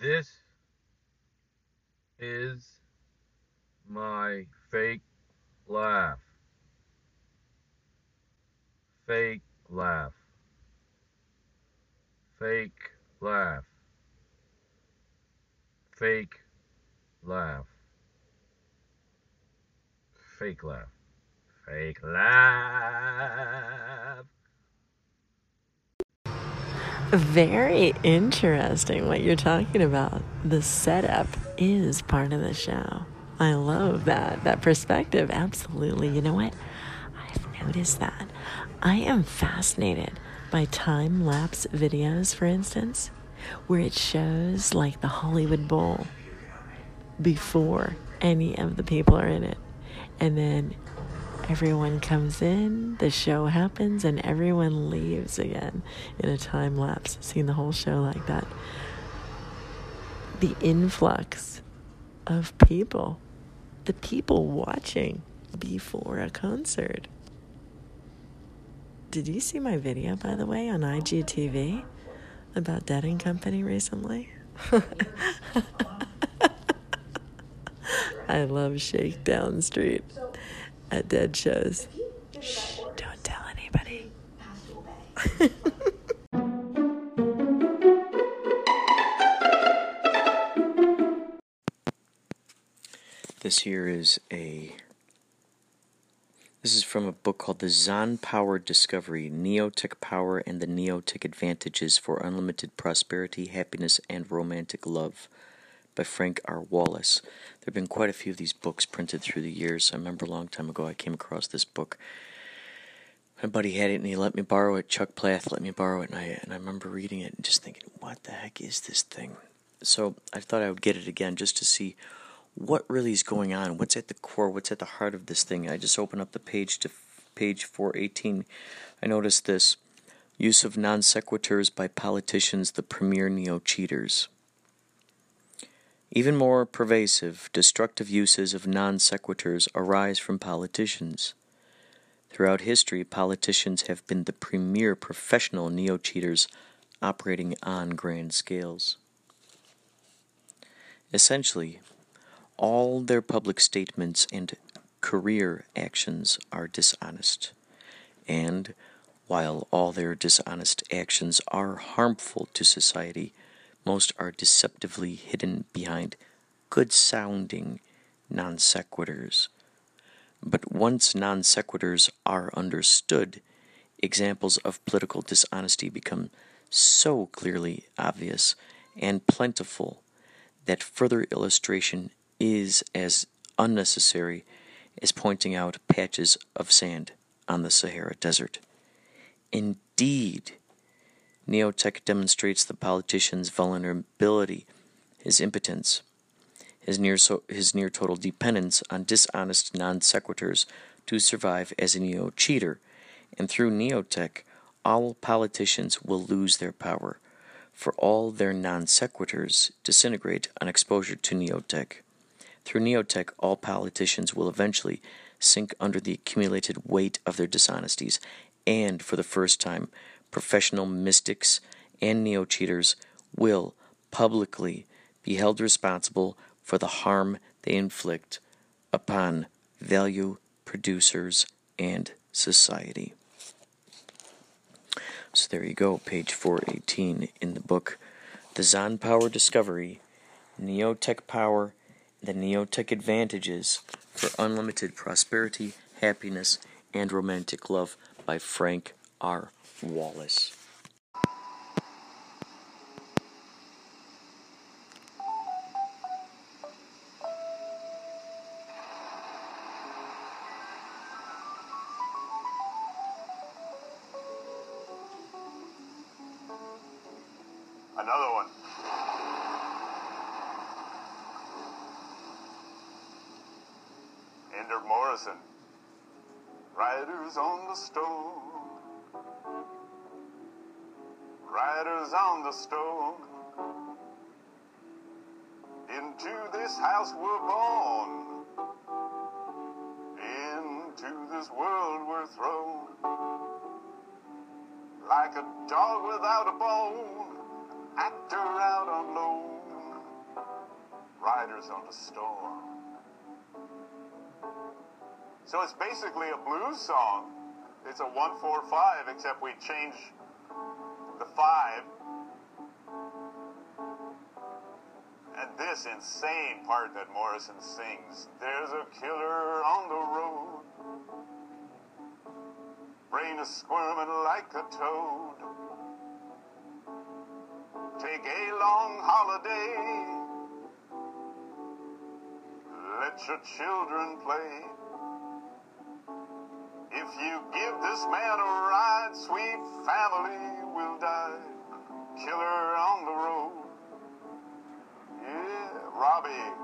This is my fake laugh. Fake laugh. Fake laugh. Fake laugh. Fake laugh. Fake laugh. Very interesting what you're talking about. The setup is part of the show. I love that. That perspective. Absolutely. You know what? I've noticed that. I am fascinated by time lapse videos, for instance, where it shows like the Hollywood Bowl before any of the people are in it. And then Everyone comes in, the show happens, and everyone leaves again in a time lapse. Seeing the whole show like that. The influx of people, the people watching before a concert. Did you see my video, by the way, on IGTV about Dead and Company recently? I love Shakedown Street at dead shows. Shh, don't tell anybody. this here is a this is from a book called The Zon Power Discovery Neotech Power and the Neotech Advantages for Unlimited Prosperity, Happiness, and Romantic Love by Frank R. Wallace. There have been quite a few of these books printed through the years. I remember a long time ago I came across this book. My buddy had it and he let me borrow it. Chuck Plath let me borrow it, and I, and I remember reading it and just thinking, what the heck is this thing? So I thought I would get it again just to see what really is going on. What's at the core? What's at the heart of this thing? I just opened up the page to page 418. I noticed this use of non sequiturs by politicians, the premier neo cheaters. Even more pervasive, destructive uses of non sequiturs arise from politicians. Throughout history, politicians have been the premier professional neo cheaters operating on grand scales. Essentially, all their public statements and career actions are dishonest. And while all their dishonest actions are harmful to society, most are deceptively hidden behind good sounding non sequiturs. But once non sequiturs are understood, examples of political dishonesty become so clearly obvious and plentiful that further illustration is as unnecessary as pointing out patches of sand on the Sahara Desert. Indeed, Neotech demonstrates the politician's vulnerability, his impotence, his near, so, his near total dependence on dishonest non sequiturs to survive as a neo cheater, and through Neotech, all politicians will lose their power, for all their non sequiturs disintegrate on exposure to Neotech. Through Neotech, all politicians will eventually sink under the accumulated weight of their dishonesties, and for the first time, professional mystics and neo cheaters will publicly be held responsible for the harm they inflict upon value producers and society. So there you go, page 418 in the book The Zon Power Discovery Neotech Power, the Neotech Advantages for Unlimited Prosperity, Happiness, and Romantic Love by Frank R. Wallace. So it's basically a blues song. It's a one four five, except we change the five. And this insane part that Morrison sings There's a killer on the road. Brain is squirming like a toad. Take a long holiday. Let your children play. If you give this man a ride, sweet family will die. Killer on the road. Yeah, Robbie.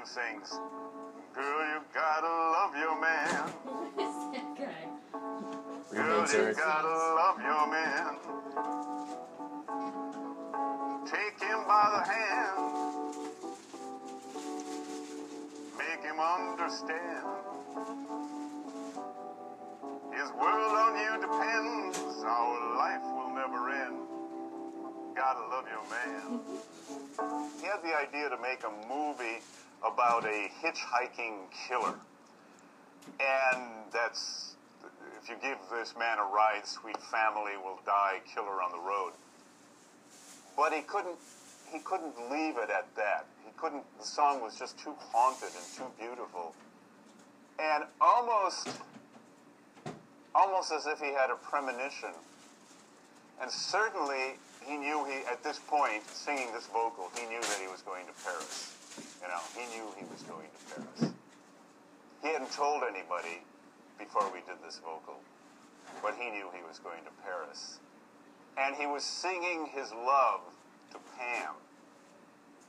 And sings, Girl, you gotta love your man. Girl, you gotta love your man. Take him by the hand. Make him understand. His world on you depends. Our life will never end. Gotta love your man. He had the idea to make a movie about a hitchhiking killer. And that's, if you give this man a ride, sweet family will die, killer on the road. But he couldn't, he couldn't leave it at that. He couldn't, the song was just too haunted and too beautiful. And almost, almost as if he had a premonition. And certainly, he knew he, at this point, singing this vocal, he knew that he was going to Paris. You know, he knew he was going to Paris. He hadn't told anybody before we did this vocal, but he knew he was going to Paris. And he was singing his love to Pam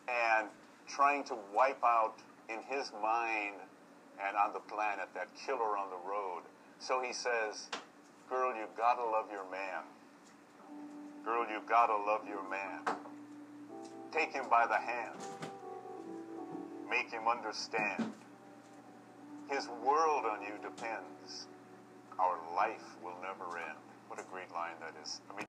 and trying to wipe out in his mind and on the planet that killer on the road. So he says, Girl, you gotta love your man. Girl, you gotta love your man. Take him by the hand. Make him understand. His world on you depends. Our life will never end. What a great line that is. I mean,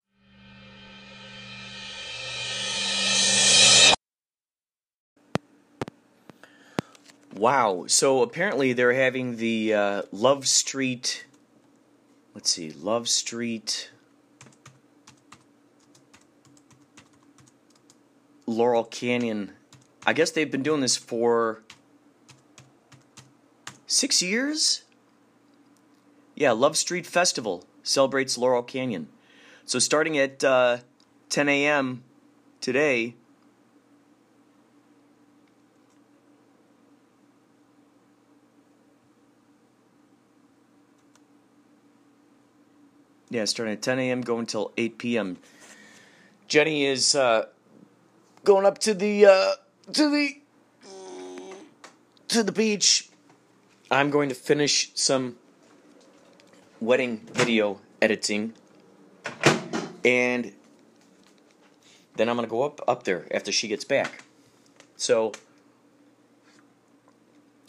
Wow. So apparently they're having the uh, Love Street. Let's see, Love Street. Laurel Canyon. I guess they've been doing this for six years? Yeah, Love Street Festival celebrates Laurel Canyon. So starting at uh, 10 a.m. today, Yeah, starting at 10 a.m. going until 8 p.m. Jenny is uh, going up to the uh, to the to the beach. I'm going to finish some wedding video editing. and then I'm gonna go up up there after she gets back. So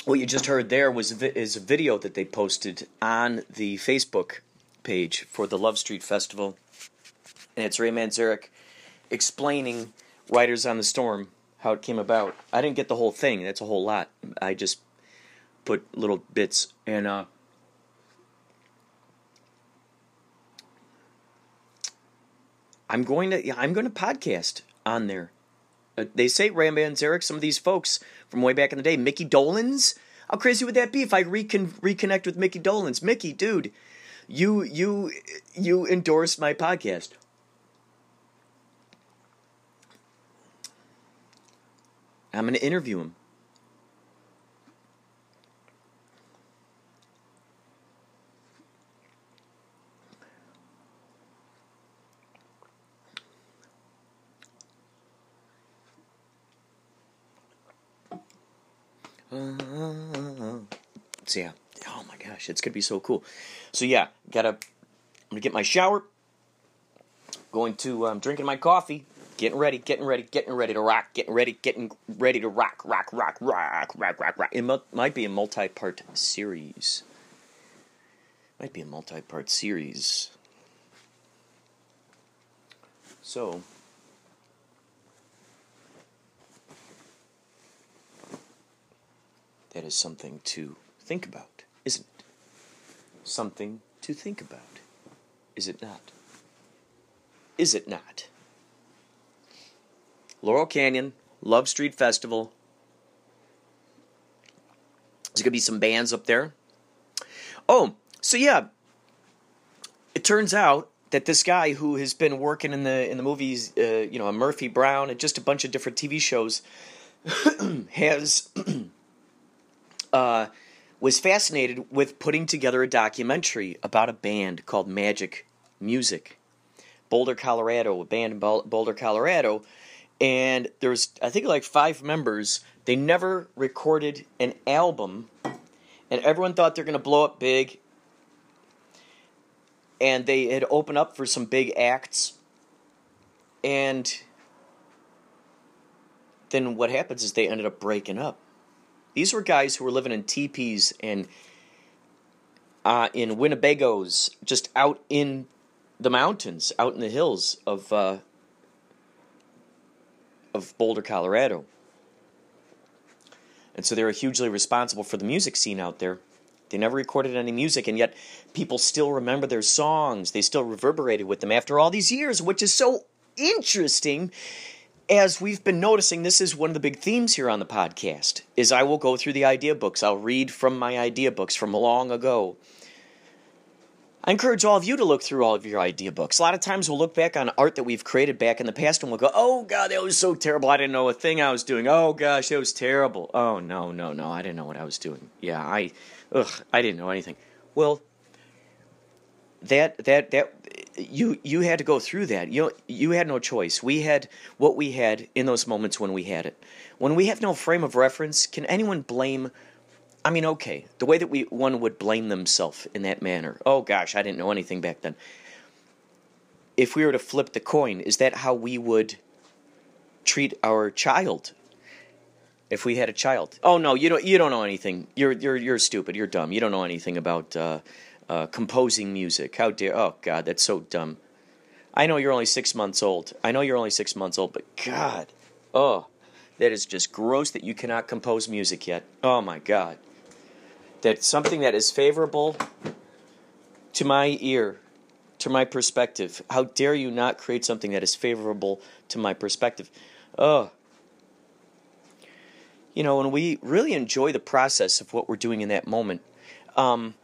what you just heard there was is a video that they posted on the Facebook page for the Love Street Festival, and it's Ray Manzarek explaining Riders on the Storm how it came about. I didn't get the whole thing; that's a whole lot. I just put little bits, and uh, I'm going to I'm going to podcast on there. Uh, they say Ray Manzarek, some of these folks from way back in the day, Mickey Dolenz. How crazy would that be if I recon- reconnect with Mickey Dolenz? Mickey, dude, you you you endorsed my podcast. I'm going to interview him. So yeah, oh my gosh, it's gonna be so cool. So yeah, gotta I'm gonna get my shower. Going to um, drinking my coffee, getting ready, getting ready, getting ready to rock, getting ready, getting ready to rock, rock, rock, rock, rock, rock, rock. It mu- might be a multi-part series. Might be a multi-part series. So. That is something to think about, isn't it? Something to think about, is it not? Is it not? Laurel Canyon, Love Street Festival. There's going to be some bands up there. Oh, so yeah, it turns out that this guy who has been working in the in the movies, uh, you know, Murphy Brown and just a bunch of different TV shows, has uh, was fascinated with putting together a documentary about a band called Magic Music, Boulder, Colorado, a band in Boulder, Colorado, and there's I think like five members. They never recorded an album, and everyone thought they're gonna blow up big. And they had opened up for some big acts, and then what happens is they ended up breaking up. These were guys who were living in teepees and uh, in Winnebagos, just out in the mountains, out in the hills of uh, of Boulder, Colorado. And so they were hugely responsible for the music scene out there. They never recorded any music, and yet people still remember their songs. They still reverberated with them after all these years, which is so interesting. As we've been noticing, this is one of the big themes here on the podcast. Is I will go through the idea books. I'll read from my idea books from long ago. I encourage all of you to look through all of your idea books. A lot of times we'll look back on art that we've created back in the past and we'll go, oh God, that was so terrible. I didn't know a thing I was doing. Oh gosh, that was terrible. Oh no, no, no, I didn't know what I was doing. Yeah, I, ugh, I didn't know anything. Well, that, that, that, you, you had to go through that. You, you had no choice. We had what we had in those moments when we had it. When we have no frame of reference, can anyone blame I mean, okay, the way that we one would blame themselves in that manner. Oh gosh, I didn't know anything back then. If we were to flip the coin, is that how we would treat our child? If we had a child, oh no, you don't. You don't know anything. You're you're you're stupid. You're dumb. You don't know anything about uh, uh, composing music. How dare? Oh God, that's so dumb. I know you're only six months old. I know you're only six months old, but God, oh, that is just gross that you cannot compose music yet. Oh my God that something that is favorable to my ear, to my perspective. How dare you not create something that is favorable to my perspective? Oh. You know, when we really enjoy the process of what we're doing in that moment, um,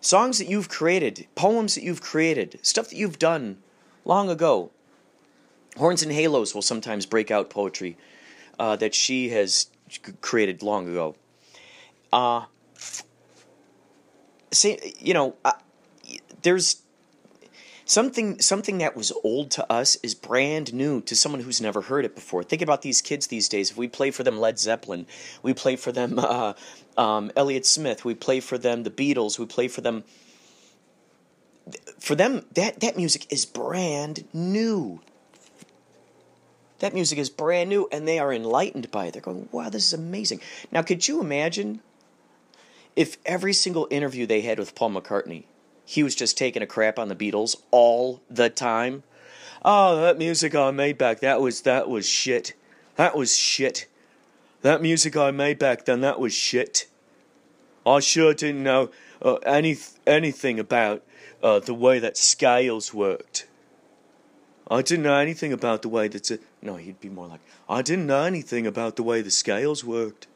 songs that you've created, poems that you've created, stuff that you've done long ago. Horns and Halos will sometimes break out poetry uh, that she has created long ago. Uh, say you know uh, there's something something that was old to us is brand new to someone who's never heard it before think about these kids these days if we play for them led zeppelin we play for them uh, um, smith we play for them the beatles we play for them for them that that music is brand new. That music is brand new and they are enlightened by it. They're going, "Wow, this is amazing." Now, could you imagine if every single interview they had with Paul McCartney, he was just taking a crap on the Beatles all the time? Oh, that music I made back that was that was shit. That was shit. That music I made back then that was shit. I sure didn't know uh, any anything about uh, the way that scales worked. I didn't know anything about the way that. No, he'd be more like, I didn't know anything about the way the scales worked.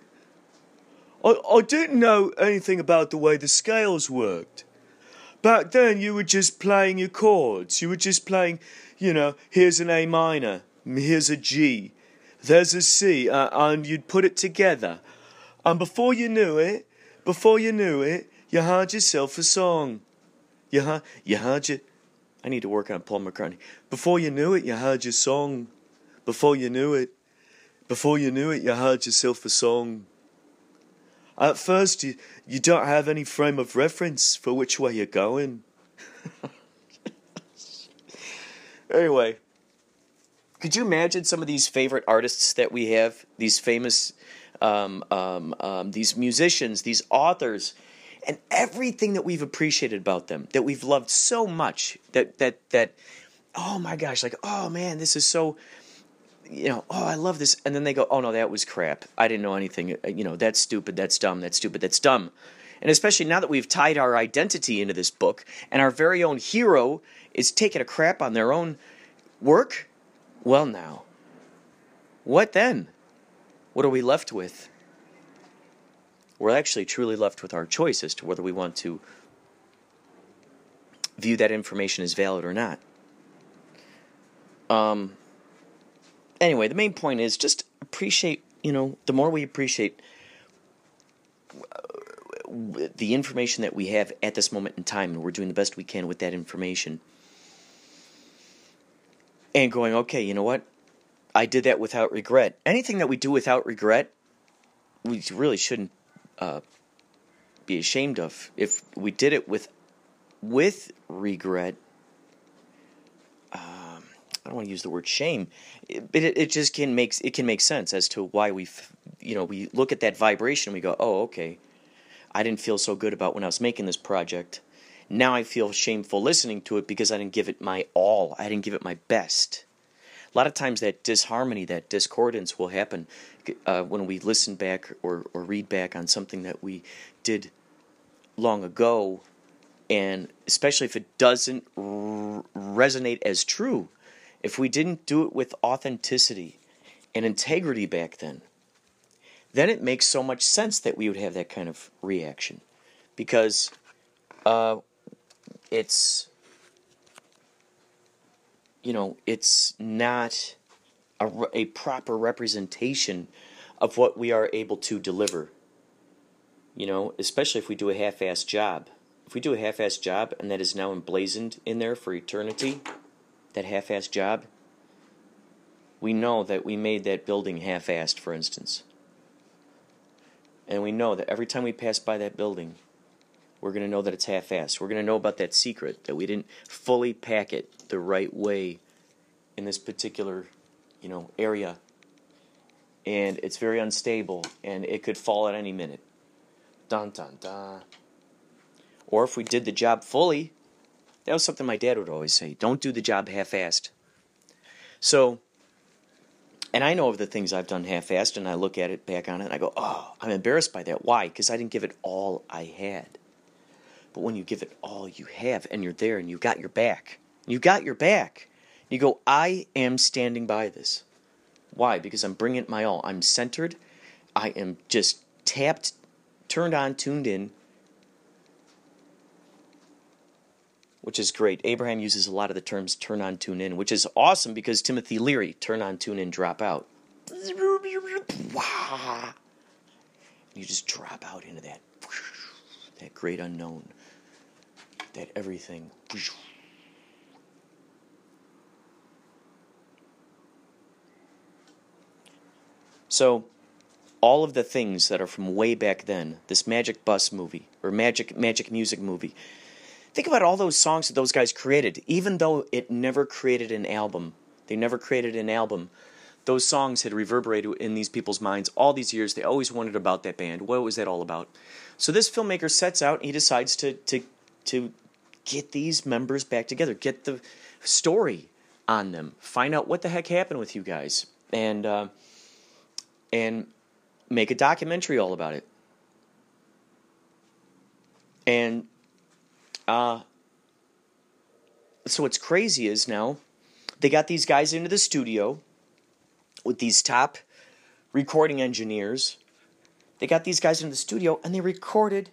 I, I didn't know anything about the way the scales worked. Back then, you were just playing your chords. You were just playing, you know, here's an A minor, here's a G, there's a C, uh, and you'd put it together. And before you knew it, before you knew it, you had yourself a song. You had, you had your. I need to work on Paul McCartney. Before you knew it, you had your song. Before you knew it, before you knew it, you had yourself a song. At first, you, you don't have any frame of reference for which way you're going. anyway, could you imagine some of these favorite artists that we have? These famous um, um, um, these musicians, these authors, and everything that we've appreciated about them, that we've loved so much, that that that, oh my gosh, like oh man, this is so, you know, oh I love this, and then they go, oh no, that was crap. I didn't know anything. Uh, you know, that's stupid. That's dumb. That's stupid. That's dumb. And especially now that we've tied our identity into this book, and our very own hero is taking a crap on their own work, well now, what then? what are we left with? We're actually truly left with our choice as to whether we want to view that information as valid or not. Um, anyway, the main point is just appreciate, you know, the more we appreciate the information that we have at this moment in time, and we're doing the best we can with that information. And going, okay, you know what? I did that without regret. Anything that we do without regret, we really shouldn't uh, be ashamed of. If we did it with with regret, I don't want to use the word shame, but it, it just can make it can make sense as to why we, you know, we look at that vibration and we go, oh, okay, I didn't feel so good about when I was making this project. Now I feel shameful listening to it because I didn't give it my all. I didn't give it my best a lot of times that disharmony, that discordance will happen uh, when we listen back or, or read back on something that we did long ago, and especially if it doesn't r- resonate as true, if we didn't do it with authenticity and integrity back then, then it makes so much sense that we would have that kind of reaction because uh, it's you know, it's not a, a proper representation of what we are able to deliver. You know, especially if we do a half assed job. If we do a half assed job and that is now emblazoned in there for eternity, that half assed job, we know that we made that building half assed, for instance. And we know that every time we pass by that building, we're going to know that it's half assed. We're going to know about that secret, that we didn't fully pack it the right way in this particular, you know, area. And it's very unstable and it could fall at any minute. Dun dun dun. Or if we did the job fully, that was something my dad would always say don't do the job half assed. So, and I know of the things I've done half assed, and I look at it back on it and I go, oh, I'm embarrassed by that. Why? Because I didn't give it all I had. But when you give it all you have and you're there and you got your back, you got your back. You go, I am standing by this. Why? Because I'm bringing it my all. I'm centered. I am just tapped, turned on, tuned in, which is great. Abraham uses a lot of the terms turn on, tune in, which is awesome because Timothy Leary, turn on, tune in, drop out. You just drop out into that, that great unknown, that everything. So, all of the things that are from way back then, this Magic Bus movie or Magic Magic Music movie, Think about all those songs that those guys created, even though it never created an album. They never created an album. Those songs had reverberated in these people's minds all these years. They always wondered about that band. What was that all about? So this filmmaker sets out he decides to to to get these members back together, get the story on them, find out what the heck happened with you guys, and uh, and make a documentary all about it. And uh, so what's crazy is now they got these guys into the studio with these top recording engineers. They got these guys into the studio and they recorded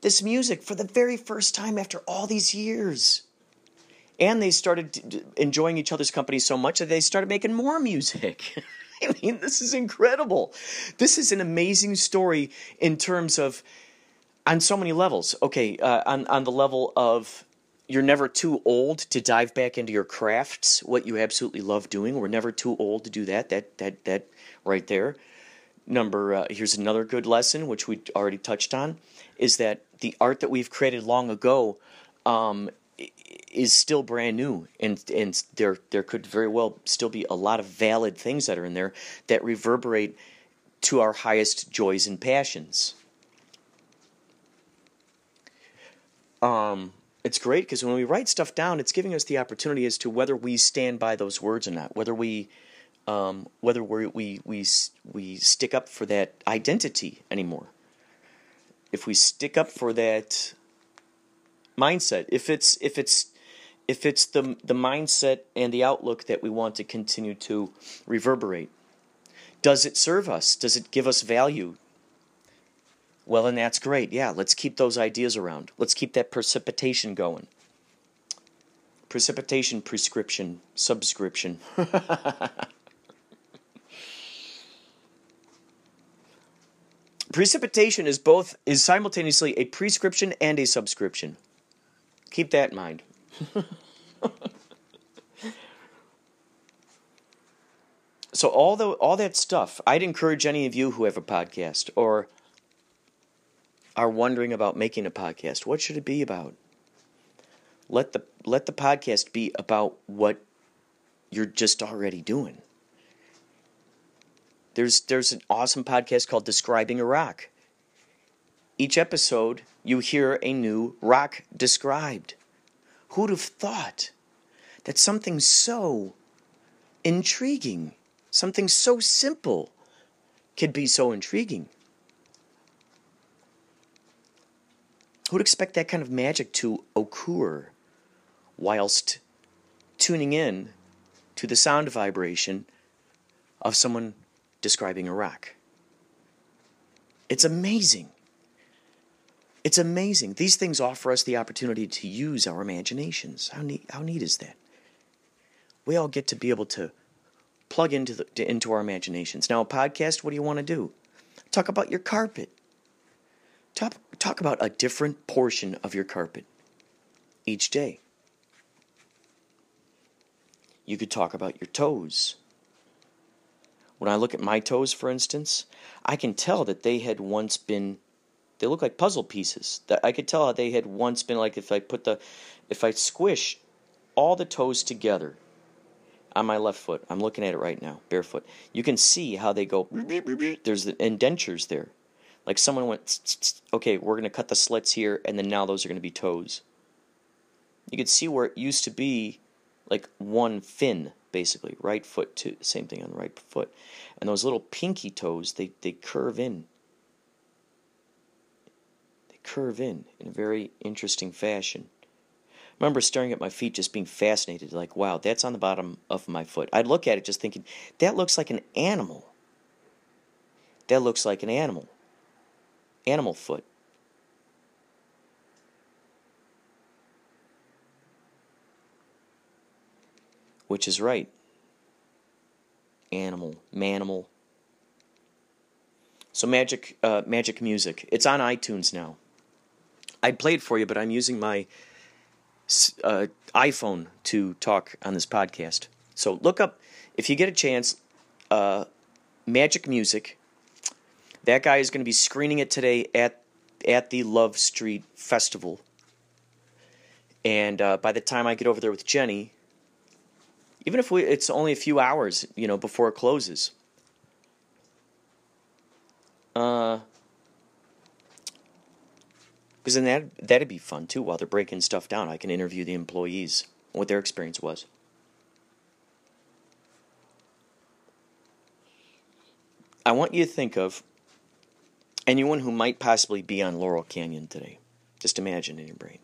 this music for the very first time after all these years. And they started enjoying each other's company so much that they started making more music. I mean, this is incredible. This is an amazing story in terms of on so many levels. Okay, uh, on on the level of you're never too old to dive back into your crafts, what you absolutely love doing. We're never too old to do that. That that that right there. Number uh, here's another good lesson which we already touched on is that the art that we've created long ago um, is still brand new, and and there there could very well still be a lot of valid things that are in there that reverberate to our highest joys and passions. Um, it's great because when we write stuff down, it's giving us the opportunity as to whether we stand by those words or not, whether we um, whether we we we we stick up for that identity anymore. If we stick up for that mindset, if it's if it's if it's the the mindset and the outlook that we want to continue to reverberate, does it serve us? Does it give us value? Well, and that's great. Yeah, let's keep those ideas around. Let's keep that precipitation going. Precipitation prescription, subscription. Precipitation is both is simultaneously a prescription and a subscription. Keep that in mind. so all the all that stuff, I'd encourage any of you who have a podcast or are wondering about making a podcast, what should it be about? Let the let the podcast be about what you're just already doing. There's there's an awesome podcast called Describing a Rock. Each episode you hear a new rock described. Who'd have thought that something so intriguing, something so simple could be so intriguing? Who'd expect that kind of magic to occur whilst tuning in to the sound vibration of someone describing a rock? It's amazing. It's amazing. These things offer us the opportunity to use our imaginations. How neat, how neat is that? We all get to be able to plug into, the, into our imaginations. Now, a podcast, what do you want to do? Talk about your carpet. Talk, talk about a different portion of your carpet each day. You could talk about your toes. When I look at my toes, for instance, I can tell that they had once been they look like puzzle pieces. That I could tell how they had once been like if I put the if I squish all the toes together on my left foot. I'm looking at it right now, barefoot. You can see how they go there's the indentures there. Like someone went, okay, we're going to cut the slits here, and then now those are going to be toes. You can see where it used to be like one fin, basically, right foot to same thing on the right foot. And those little pinky toes, they, they curve in. They curve in in a very interesting fashion. I remember staring at my feet, just being fascinated, like, wow, that's on the bottom of my foot. I'd look at it just thinking, that looks like an animal. That looks like an animal animal foot. Which is right. Animal, manimal. So magic, uh, magic music. It's on iTunes now. I played it for you, but I'm using my uh, iPhone to talk on this podcast. So look up if you get a chance. Uh, magic music that guy is going to be screening it today at at the Love Street Festival. And uh, by the time I get over there with Jenny, even if we, it's only a few hours, you know, before it closes. Uh, because then that that'd be fun too. While they're breaking stuff down, I can interview the employees what their experience was. I want you to think of anyone who might possibly be on Laurel Canyon today. Just imagine in your brain.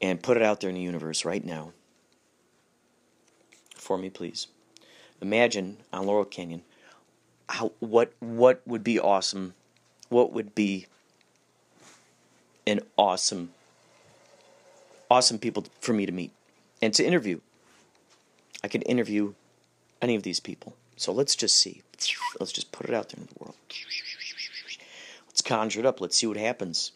And put it out there in the universe right now. For me, please. Imagine on Laurel Canyon how what what would be awesome, what would be an awesome awesome people for me to meet and to interview. I could interview any of these people. So let's just see. Let's just put it out there in the world. Let's conjure it up. Let's see what happens.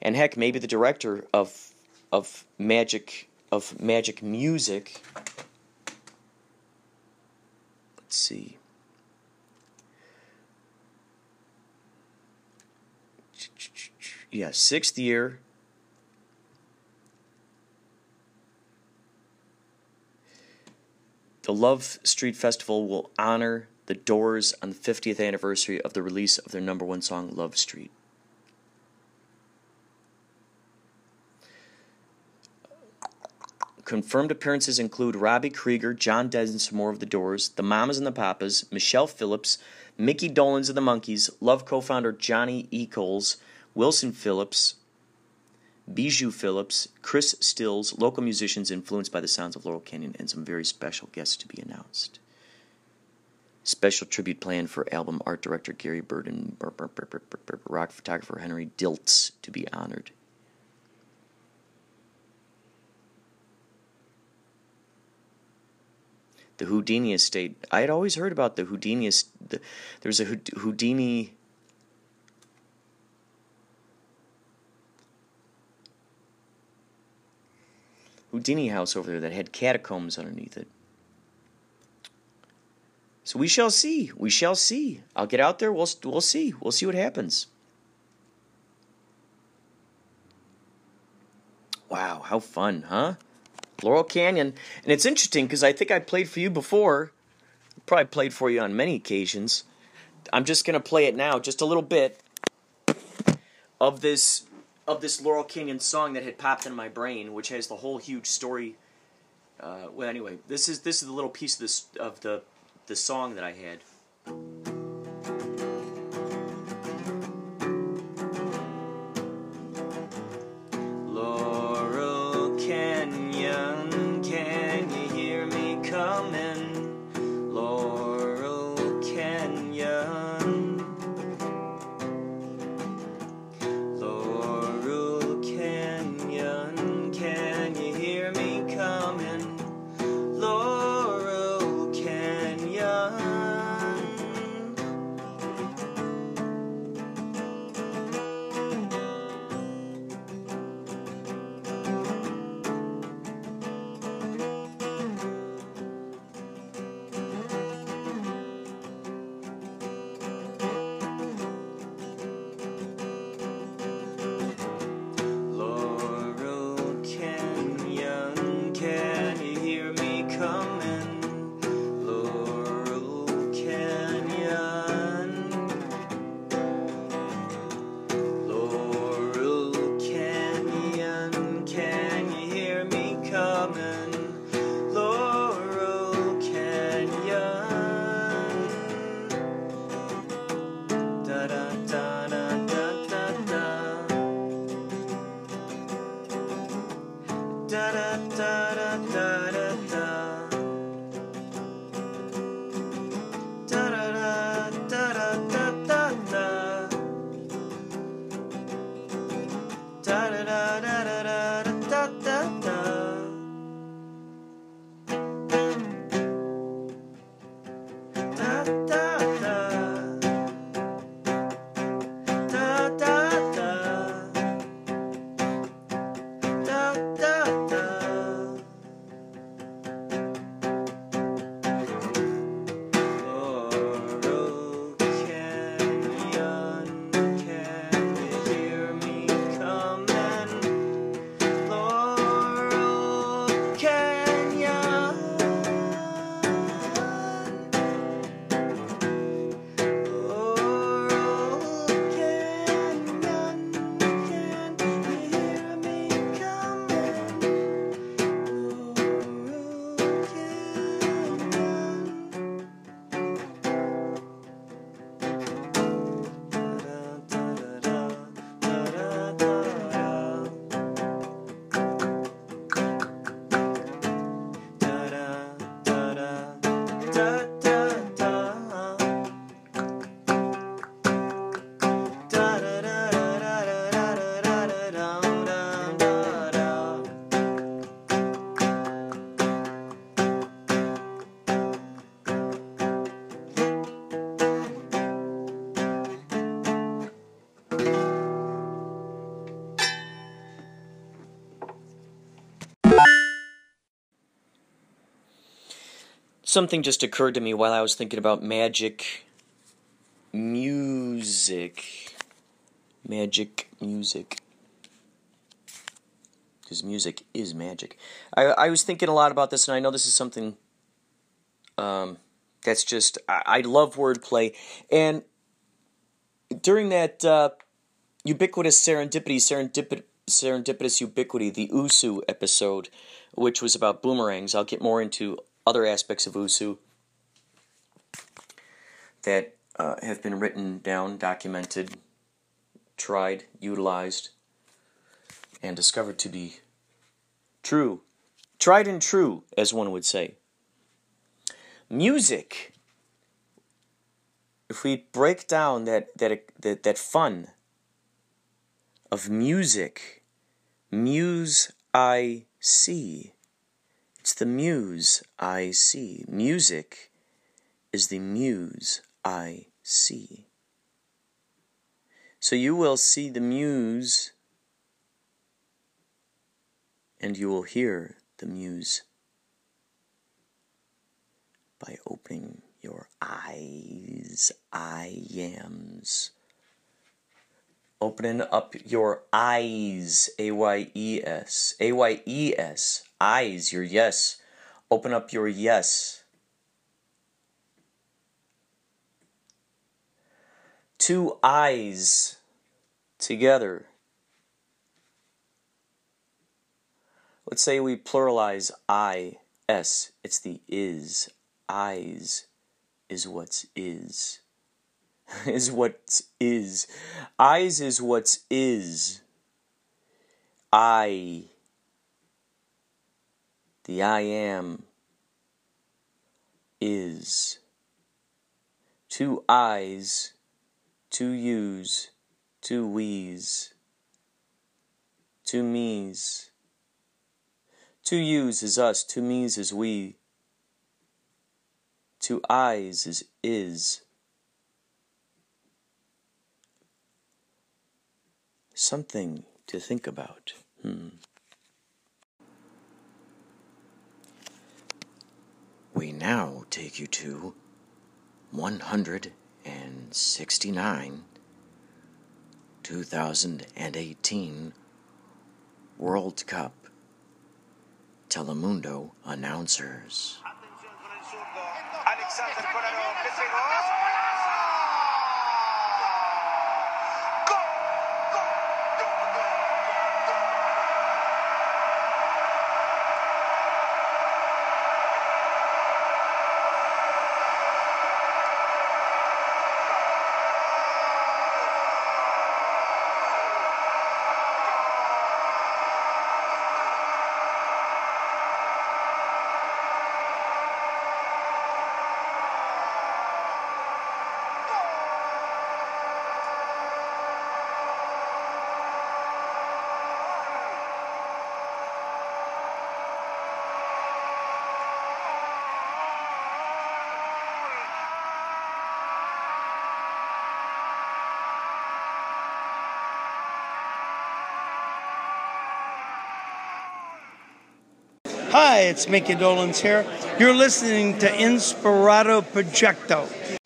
And heck, maybe the director of of magic of magic music. Let's see. Yeah, sixth year. The Love Street Festival will honor the Doors on the 50th anniversary of the release of their number one song, Love Street. Confirmed appearances include Robbie Krieger, John Densmore of the Doors, the Mamas and the Papas, Michelle Phillips, Mickey Dolenz of the Monkees, Love co founder Johnny Echols, Wilson Phillips, Bijou Phillips, Chris Stills, local musicians influenced by the sounds of Laurel Canyon, and some very special guests to be announced. Special tribute planned for album art director Gary Burden, rock photographer Henry Diltz to be honored. The Houdini estate. I had always heard about the Houdini. The, was a Houdini Houdini house over there that had catacombs underneath it. So we shall see. We shall see. I'll get out there. We'll we'll see. We'll see what happens. Wow, how fun, huh? Laurel Canyon, and it's interesting because I think I played for you before. Probably played for you on many occasions. I'm just gonna play it now, just a little bit of this of this Laurel Canyon song that had popped in my brain, which has the whole huge story. Uh, well, anyway, this is this is the little piece of this of the the song that I had. Something just occurred to me while I was thinking about magic music. Magic music. Because music is magic. I, I was thinking a lot about this, and I know this is something um, that's just, I, I love wordplay. And during that uh, ubiquitous serendipity, serendipity, serendipitous ubiquity, the Usu episode, which was about boomerangs, I'll get more into other aspects of Usu that uh, have been written down, documented, tried, utilized, and discovered to be true. Tried and true, as one would say. Music. If we break down that, that, that, that fun of music, muse I see. The muse I see. Music is the muse I see. So you will see the muse and you will hear the muse by opening your eyes, I yams. Opening up your eyes, A Y E S. A Y E S. Eyes, your yes. Open up your yes. Two eyes together. Let's say we pluralize I, S. It's the is. Eyes is what's is. is what is. Is. Eyes is what's is. I. The I am is. Two eyes, two yous, two we's, two me's. Two yous is us, two me's is we. Two eyes is is. Something to think about. Hmm. We now take you to 169 2018 World Cup Telemundo announcers. Hi, it's Micky Dolenz here. You're listening to Inspirato Projecto.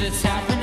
it's happening.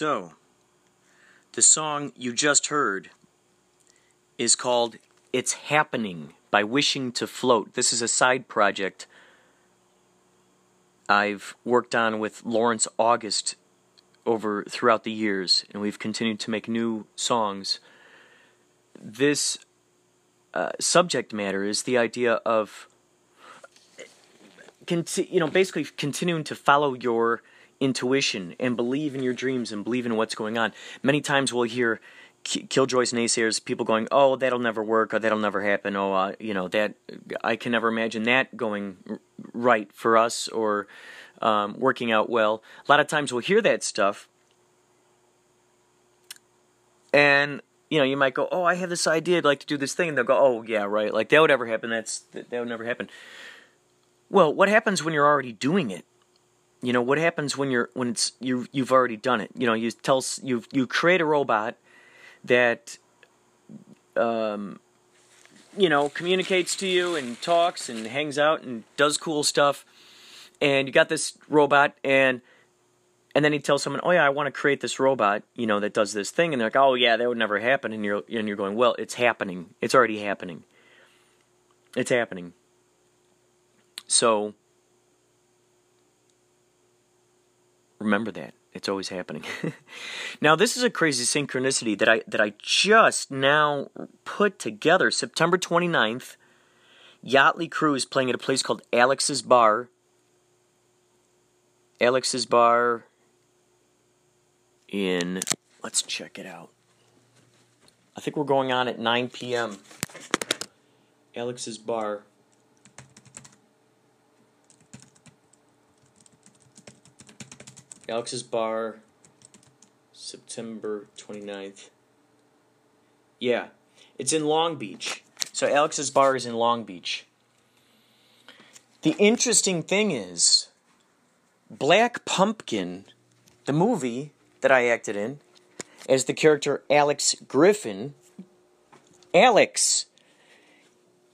So, the song you just heard is called It's Happening by Wishing to Float. This is a side project I've worked on with Lawrence August over throughout the years, and we've continued to make new songs. This uh, subject matter is the idea of conti- you know basically continuing to follow your intuition and believe in your dreams and believe in what's going on. Many times we'll hear Killjoy's naysayers, people going, "Oh, that'll never work. Or that'll never happen. Oh, uh, you know that I can never imagine that going right for us or um, working out well." A lot of times we'll hear that stuff, and you know you might go, "Oh, I have this idea. I'd like to do this thing," and they'll go, "Oh, yeah, right. Like that would ever happen. That's that, that would never happen." Well, what happens when you're already doing it? You know what happens when you're when it's you you've already done it. You know you tell you you create a robot that um you know communicates to you and talks and hangs out and does cool stuff, and you got this robot and and then he tells someone, "Oh yeah, I want to create this robot, you know, that does this thing," and they're like, "Oh yeah, that would never happen," and you're and you're going, "Well, it's happening. It's already happening. It's happening." So remember that. It's always happening. Now this is a crazy synchronicity that i that i just now put together. September 29th Yachtley Crew is playing at a place called alex's bar. Alex's bar in let's check it out. I think we're going on at 9 p.m alex's bar Alex's Bar, September 29th. Yeah, it's in Long Beach. So Alex's Bar is in Long Beach. The interesting thing is, Black Pumpkin, the movie that I acted in, as the character Alex Griffin, Alex,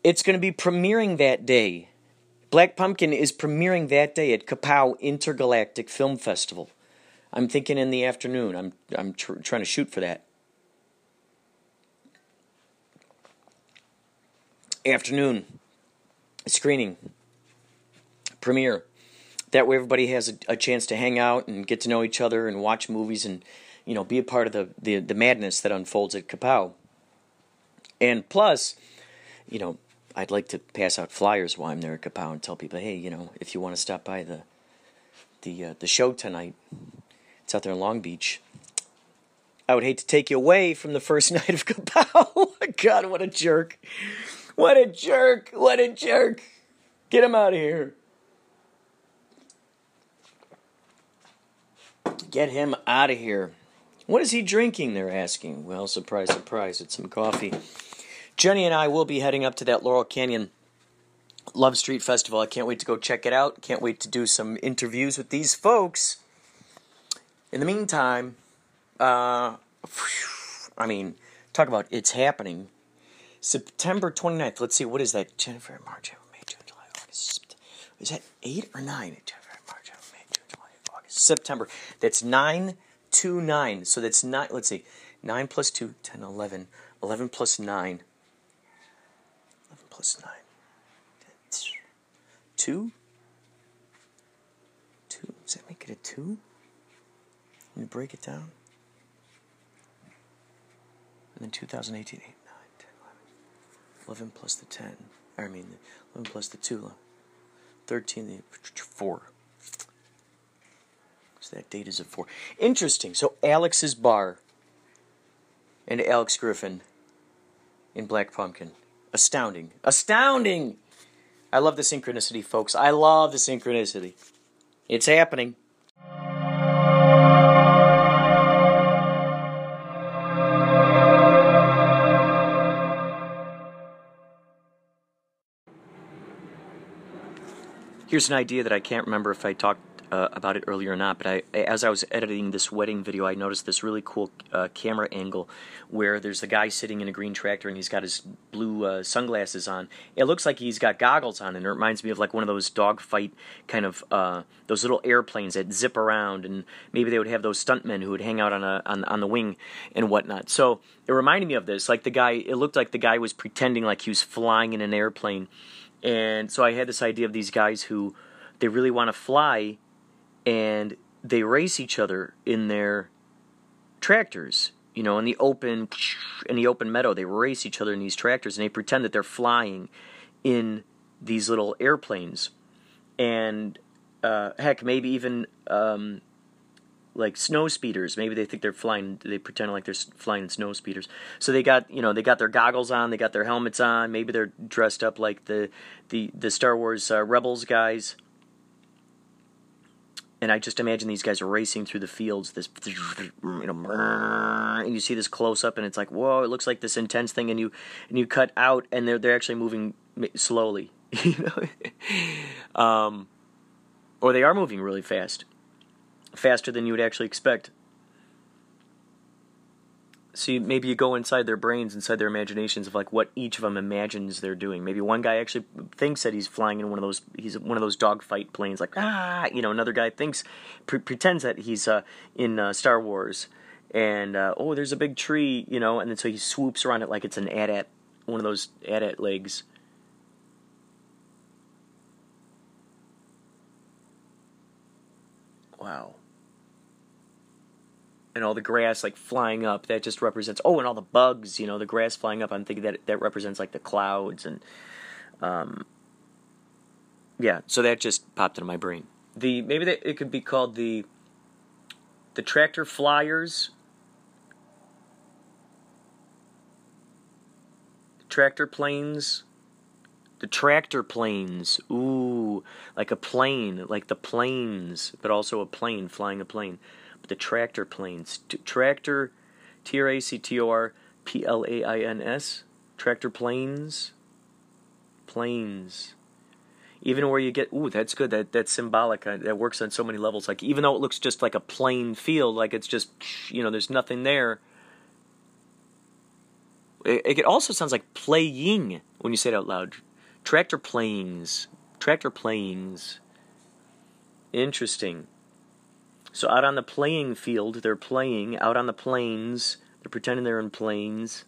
it's going to be premiering that day. Black Pumpkin is premiering that day at Kapow Intergalactic Film Festival. I'm thinking in the afternoon. I'm I'm tr- trying to shoot for that. Afternoon screening premiere. That way, everybody has a, a chance to hang out and get to know each other and watch movies and you know be a part of the the, the madness that unfolds at Kapow. And plus, you know, I'd like to pass out flyers while I'm there at Kapow and tell people, hey, you know, if you want to stop by the the uh, the show tonight, it's out there in Long Beach. I would hate to take you away from the first night of Kapow. God, what a jerk! What a jerk! What a jerk! Get him out of here! Get him out of here! What is he drinking? They're asking. Well, surprise, surprise! It's some coffee. Jenny and I will be heading up to that Laurel Canyon Love Street Festival. I can't wait to go check it out. Can't wait to do some interviews with these folks. In the meantime, Uh, I mean, talk about it's happening. September 29th. Let's see, what is that? January, March, April, May, June, July, August. Is that eight or nine? January, March, April, May, June, July, August. September. That's nine to nine. So that's 9. let's see, 9 plus 2, 10, 11. 11 plus 9. 11 plus 9. 2? 2? Does that make it a 2? Let break it down. And then 2018, 8, 9, 10, 11. 11 plus the 10. I mean, 11 plus the 2. 13, the 4. So that date is a 4. Interesting. So Alex's Bar and Alex Griffin in Black Pumpkin. Astounding. Astounding! I love the synchronicity, folks. I love the synchronicity. It's happening. Here's an idea that I can't remember if I talked uh, about it earlier or not, but I, as I was editing this wedding video, I noticed this really cool uh, camera angle where there's a guy sitting in a green tractor and he's got his blue uh, sunglasses on. It looks like he's got goggles on, and it reminds me of like one of those dogfight kind of uh, those little airplanes that zip around, and maybe they would have those stuntmen who would hang out on a on, on the wing and whatnot. So it reminded me of this. Like the guy, it looked like the guy was pretending like he was flying in an airplane, and so I had this idea of these guys who they really want to fly and they race each other in their tractors. You know, in the open in the open meadow, they race each other in these tractors, and they pretend that they're flying in these little airplanes, and uh, heck, maybe even um, like snow speeders. Maybe they think they're flying. They pretend like they're flying in snow speeders. So they got you know they got their goggles on, they got their helmets on. Maybe they're dressed up like the the the Star Wars uh, Rebels guys and I just imagine these guys racing through the fields. This, you know, and you see this close up, and it's like, whoa! It looks like this intense thing, and you and you cut out, and they're they're actually moving slowly, you know, um, or they are moving really fast, faster than you would actually expect. See, maybe you go inside their brains, inside their imaginations of like what each of them imagines they're doing. Maybe one guy actually thinks that he's flying in one of those he's one of those dogfight planes, like ah, you know. Another guy thinks pre- pretends that he's uh, in uh, Star Wars, and uh, oh, there's a big tree, you know, and then so he swoops around it like it's an AT-AT, one of those AT-AT legs. Wow and all the grass like flying up that just represents oh and all the bugs you know the grass flying up i'm thinking that that represents like the clouds and um yeah so that just popped into my brain. The maybe that it could be called the the tractor flyers. Tractor planes. The tractor planes. Ooh like a plane like the planes but also a plane flying a plane the tractor planes. T- tractor, T R A C T O R P L A I N S. Tractor planes. Planes. Even where you get, ooh, that's good. That that's symbolic. Uh, that works on so many levels. Like even though it looks just like a plain field, like it's just, you know, there's nothing there. It, it also sounds like playing when you say it out loud. Tractor planes. Tractor planes. Interesting. So out on the playing field, they're playing. Out on the plains, they're pretending they're in planes.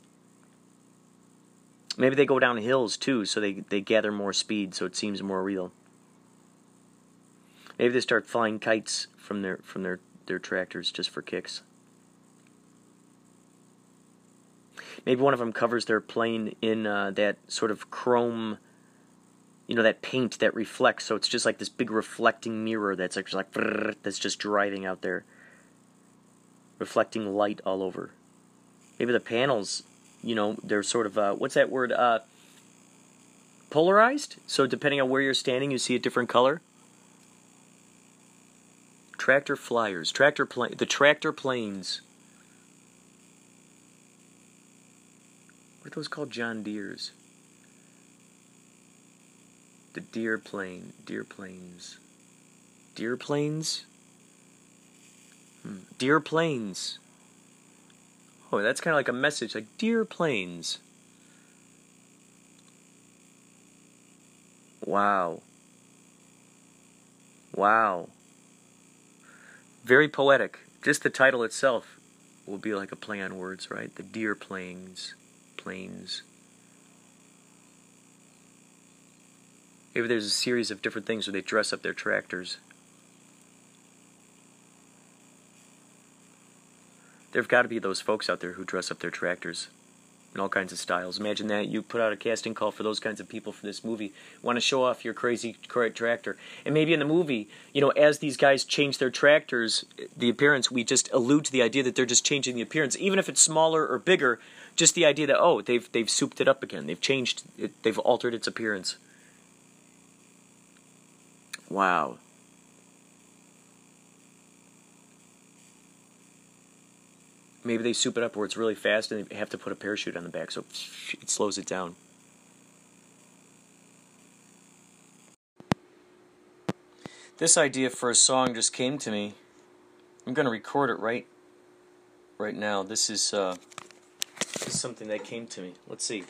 Maybe they go down hills too, so they, they gather more speed, so it seems more real. Maybe they start flying kites from their from their, their tractors just for kicks. Maybe one of them covers their plane in uh, that sort of chrome you know that paint that reflects. So it's just like this big reflecting mirror that's just like that's just driving out there. Reflecting light all over. Maybe the panels you know they're sort of uh, what's that word uh, polarized? So depending on where you're standing you see a different color? Tractor flyers tractor the tractor planes. What are those called? John deere's the deer plane, deer planes, deer planes, hmm. deer planes. Oh, that's kind of like a message, like dear planes. Wow. Wow. Very poetic. Just the title itself will be like a play on words, right? The deer planes, planes. Maybe there's a series of different things where they dress up their tractors. There've got to be those folks out there who dress up their tractors in all kinds of styles. Imagine that you put out a casting call for those kinds of people for this movie. Want to show off your crazy cra- tractor, and maybe in the movie, you know, as these guys change their tractors, the appearance, we just allude to the idea that they're just changing the appearance, even if it's smaller or bigger. Just the idea that oh, they've they've souped it up again. They've changed it. They've altered its appearance. Wow. Maybe they soup it up where it's really fast and they have to put a parachute on the back so it slows it down. This idea for a song just came to me. I'm going to record it right right now. This is uh this is something that came to me. Let's see.